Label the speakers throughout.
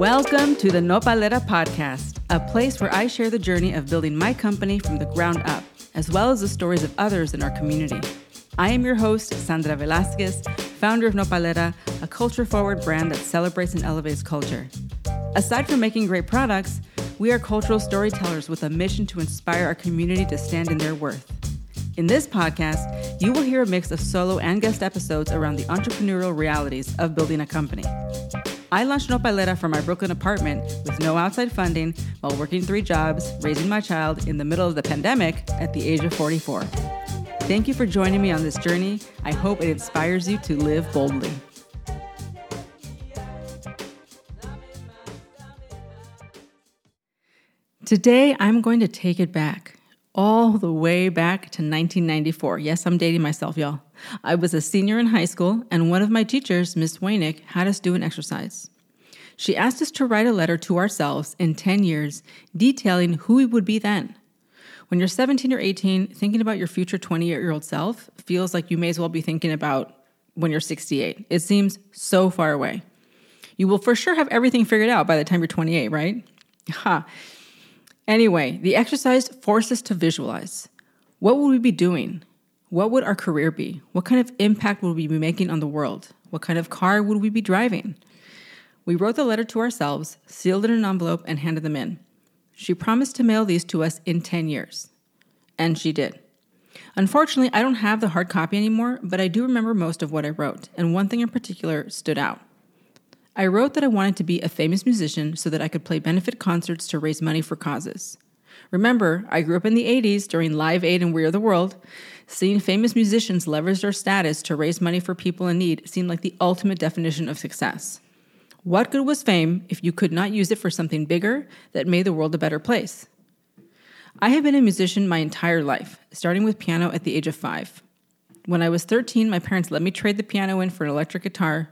Speaker 1: Welcome to the Nopalera podcast, a place where I share the journey of building my company from the ground up, as well as the stories of others in our community. I am your host, Sandra Velasquez, founder of Nopalera, a culture forward brand that celebrates and elevates culture. Aside from making great products, we are cultural storytellers with a mission to inspire our community to stand in their worth. In this podcast, you will hear a mix of solo and guest episodes around the entrepreneurial realities of building a company. I launched Nopalera from my Brooklyn apartment with no outside funding while working three jobs, raising my child in the middle of the pandemic at the age of 44. Thank you for joining me on this journey. I hope it inspires you to live boldly. Today, I'm going to take it back, all the way back to 1994. Yes, I'm dating myself, y'all. I was a senior in high school, and one of my teachers, Miss Waynick, had us do an exercise. She asked us to write a letter to ourselves in 10 years detailing who we would be then. When you're 17 or 18, thinking about your future 28 year old self feels like you may as well be thinking about when you're 68. It seems so far away. You will for sure have everything figured out by the time you're 28, right? Ha. Anyway, the exercise forced us to visualize. What would we be doing? What would our career be? What kind of impact would we be making on the world? What kind of car would we be driving? We wrote the letter to ourselves, sealed it in an envelope, and handed them in. She promised to mail these to us in 10 years. And she did. Unfortunately, I don't have the hard copy anymore, but I do remember most of what I wrote, and one thing in particular stood out. I wrote that I wanted to be a famous musician so that I could play benefit concerts to raise money for causes. Remember, I grew up in the 80s during Live Aid and We Are the World. Seeing famous musicians leverage their status to raise money for people in need seemed like the ultimate definition of success. What good was fame if you could not use it for something bigger that made the world a better place? I have been a musician my entire life, starting with piano at the age of five. When I was 13, my parents let me trade the piano in for an electric guitar.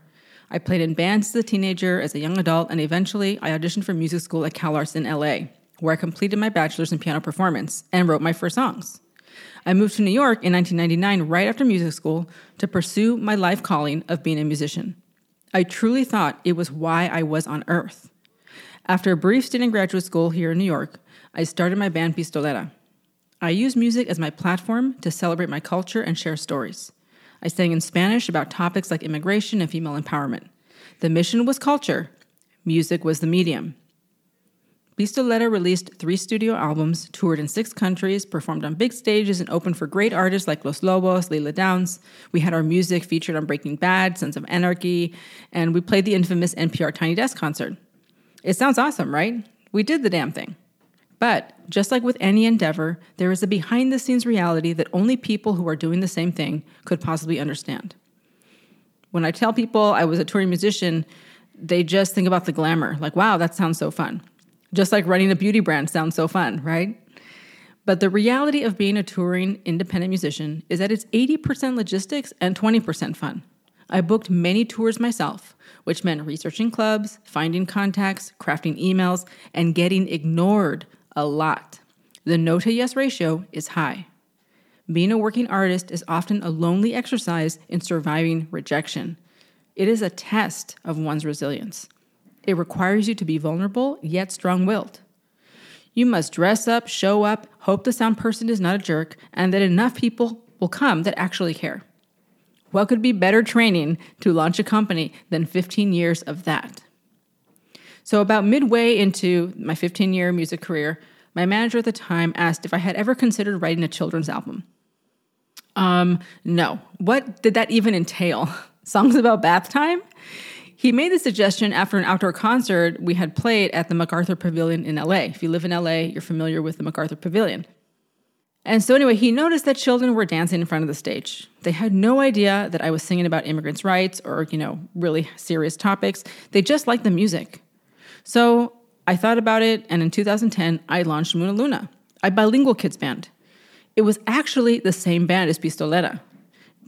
Speaker 1: I played in bands as a teenager, as a young adult, and eventually I auditioned for music school at CalArts in LA where I completed my bachelor's in piano performance and wrote my first songs. I moved to New York in 1999 right after music school to pursue my life calling of being a musician. I truly thought it was why I was on earth. After a brief stint in graduate school here in New York, I started my band Pistolera. I use music as my platform to celebrate my culture and share stories. I sang in Spanish about topics like immigration and female empowerment. The mission was culture, music was the medium. Pistolera released three studio albums, toured in six countries, performed on big stages, and opened for great artists like Los Lobos, Lila Downs. We had our music featured on Breaking Bad, Sons of Anarchy, and we played the infamous NPR Tiny Desk concert. It sounds awesome, right? We did the damn thing. But just like with any endeavor, there is a behind the scenes reality that only people who are doing the same thing could possibly understand. When I tell people I was a touring musician, they just think about the glamour, like, wow, that sounds so fun. Just like running a beauty brand sounds so fun, right? But the reality of being a touring independent musician is that it's 80% logistics and 20% fun. I booked many tours myself, which meant researching clubs, finding contacts, crafting emails, and getting ignored a lot. The no to yes ratio is high. Being a working artist is often a lonely exercise in surviving rejection. It is a test of one's resilience. It requires you to be vulnerable yet strong willed. You must dress up, show up, hope the sound person is not a jerk, and that enough people will come that actually care. What could be better training to launch a company than 15 years of that? So, about midway into my 15 year music career, my manager at the time asked if I had ever considered writing a children's album. Um, no. What did that even entail? Songs about bath time? He made the suggestion after an outdoor concert we had played at the MacArthur Pavilion in LA. If you live in LA, you're familiar with the MacArthur Pavilion. And so, anyway, he noticed that children were dancing in front of the stage. They had no idea that I was singing about immigrants' rights or, you know, really serious topics. They just liked the music. So I thought about it, and in 2010, I launched Moona Luna, a bilingual kids band. It was actually the same band as Pistolera,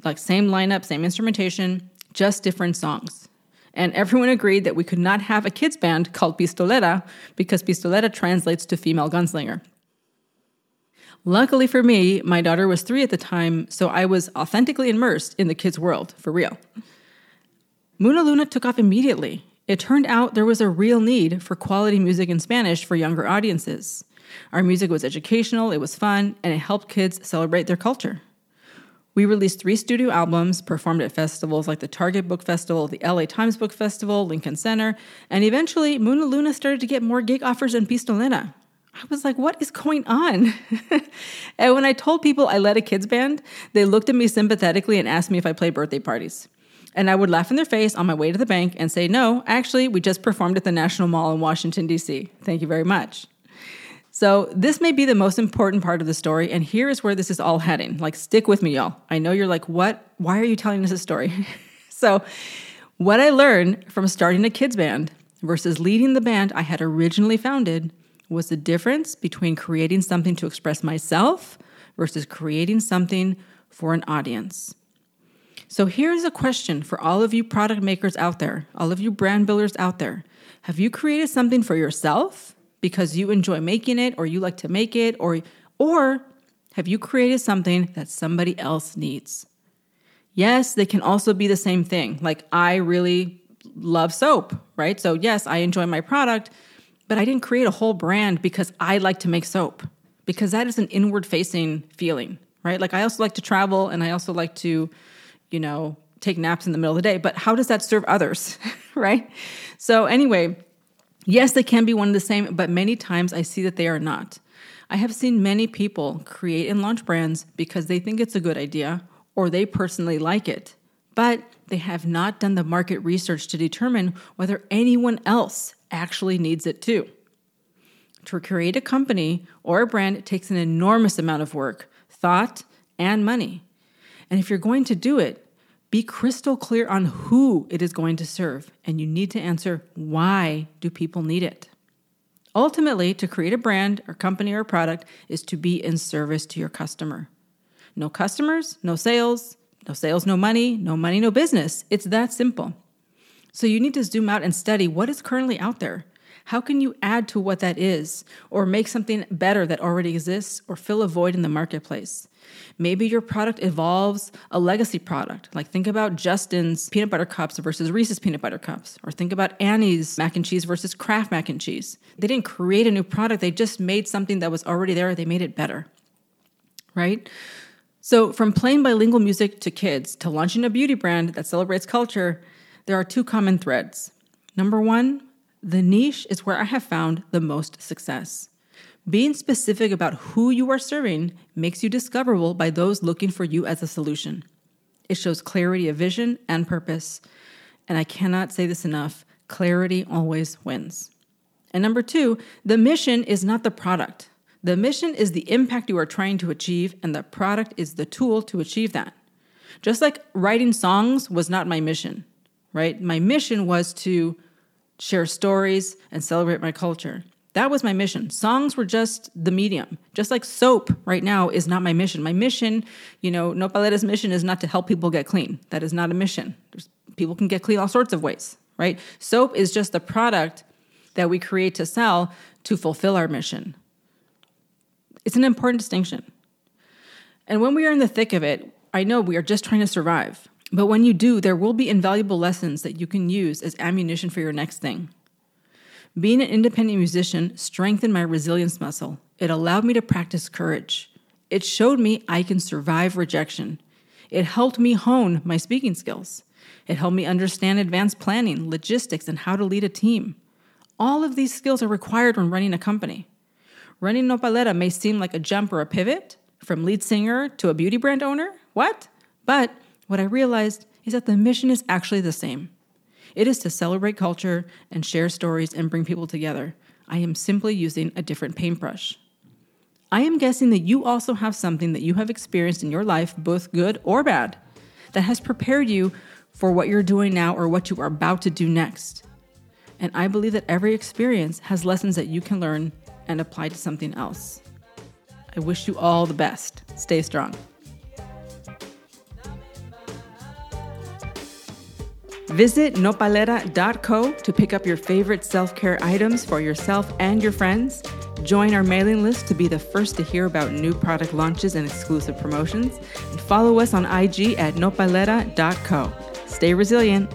Speaker 1: like same lineup, same instrumentation, just different songs and everyone agreed that we could not have a kids band called Pistolera because Pistolera translates to female gunslinger. Luckily for me, my daughter was three at the time, so I was authentically immersed in the kids' world, for real. Moona Luna took off immediately. It turned out there was a real need for quality music in Spanish for younger audiences. Our music was educational, it was fun, and it helped kids celebrate their culture. We released three studio albums, performed at festivals like the Target Book Festival, the LA Times Book Festival, Lincoln Center, and eventually Moona Luna started to get more gig offers than Pistolera. I was like, what is going on? and when I told people I led a kids band, they looked at me sympathetically and asked me if I played birthday parties. And I would laugh in their face on my way to the bank and say, no, actually, we just performed at the National Mall in Washington, D.C. Thank you very much. So, this may be the most important part of the story, and here is where this is all heading. Like, stick with me, y'all. I know you're like, what? Why are you telling us a story? so, what I learned from starting a kids' band versus leading the band I had originally founded was the difference between creating something to express myself versus creating something for an audience. So here's a question for all of you product makers out there, all of you brand builders out there. Have you created something for yourself because you enjoy making it or you like to make it or or have you created something that somebody else needs? Yes, they can also be the same thing. Like I really love soap, right? So yes, I enjoy my product, but I didn't create a whole brand because I like to make soap, because that is an inward facing feeling, right? Like I also like to travel and I also like to, you know, take naps in the middle of the day, but how does that serve others, right? So, anyway, yes, they can be one and the same, but many times I see that they are not. I have seen many people create and launch brands because they think it's a good idea or they personally like it, but they have not done the market research to determine whether anyone else actually needs it too. To create a company or a brand takes an enormous amount of work, thought, and money. And if you're going to do it, be crystal clear on who it is going to serve, and you need to answer why do people need it? Ultimately, to create a brand or company or product is to be in service to your customer. No customers, no sales, no sales, no money, no money, no business. It's that simple. So you need to zoom out and study what is currently out there. How can you add to what that is, or make something better that already exists, or fill a void in the marketplace? Maybe your product evolves a legacy product. Like think about Justin's peanut butter cups versus Reese's peanut butter cups, or think about Annie's mac and cheese versus Kraft mac and cheese. They didn't create a new product, they just made something that was already there, they made it better. Right? So, from playing bilingual music to kids to launching a beauty brand that celebrates culture, there are two common threads. Number one, the niche is where I have found the most success. Being specific about who you are serving makes you discoverable by those looking for you as a solution. It shows clarity of vision and purpose. And I cannot say this enough clarity always wins. And number two, the mission is not the product. The mission is the impact you are trying to achieve, and the product is the tool to achieve that. Just like writing songs was not my mission, right? My mission was to share stories and celebrate my culture. That was my mission. Songs were just the medium. Just like soap right now is not my mission. My mission, you know, Nopalera's mission is not to help people get clean. That is not a mission. There's, people can get clean all sorts of ways, right? Soap is just the product that we create to sell to fulfill our mission. It's an important distinction. And when we are in the thick of it, I know we are just trying to survive. But when you do, there will be invaluable lessons that you can use as ammunition for your next thing. Being an independent musician strengthened my resilience muscle. It allowed me to practice courage. It showed me I can survive rejection. It helped me hone my speaking skills. It helped me understand advanced planning, logistics, and how to lead a team. All of these skills are required when running a company. Running Nopalera may seem like a jump or a pivot from lead singer to a beauty brand owner. What? But what I realized is that the mission is actually the same. It is to celebrate culture and share stories and bring people together. I am simply using a different paintbrush. I am guessing that you also have something that you have experienced in your life, both good or bad, that has prepared you for what you're doing now or what you are about to do next. And I believe that every experience has lessons that you can learn and apply to something else. I wish you all the best. Stay strong. Visit nopalera.co to pick up your favorite self care items for yourself and your friends. Join our mailing list to be the first to hear about new product launches and exclusive promotions. And follow us on IG at nopalera.co. Stay resilient.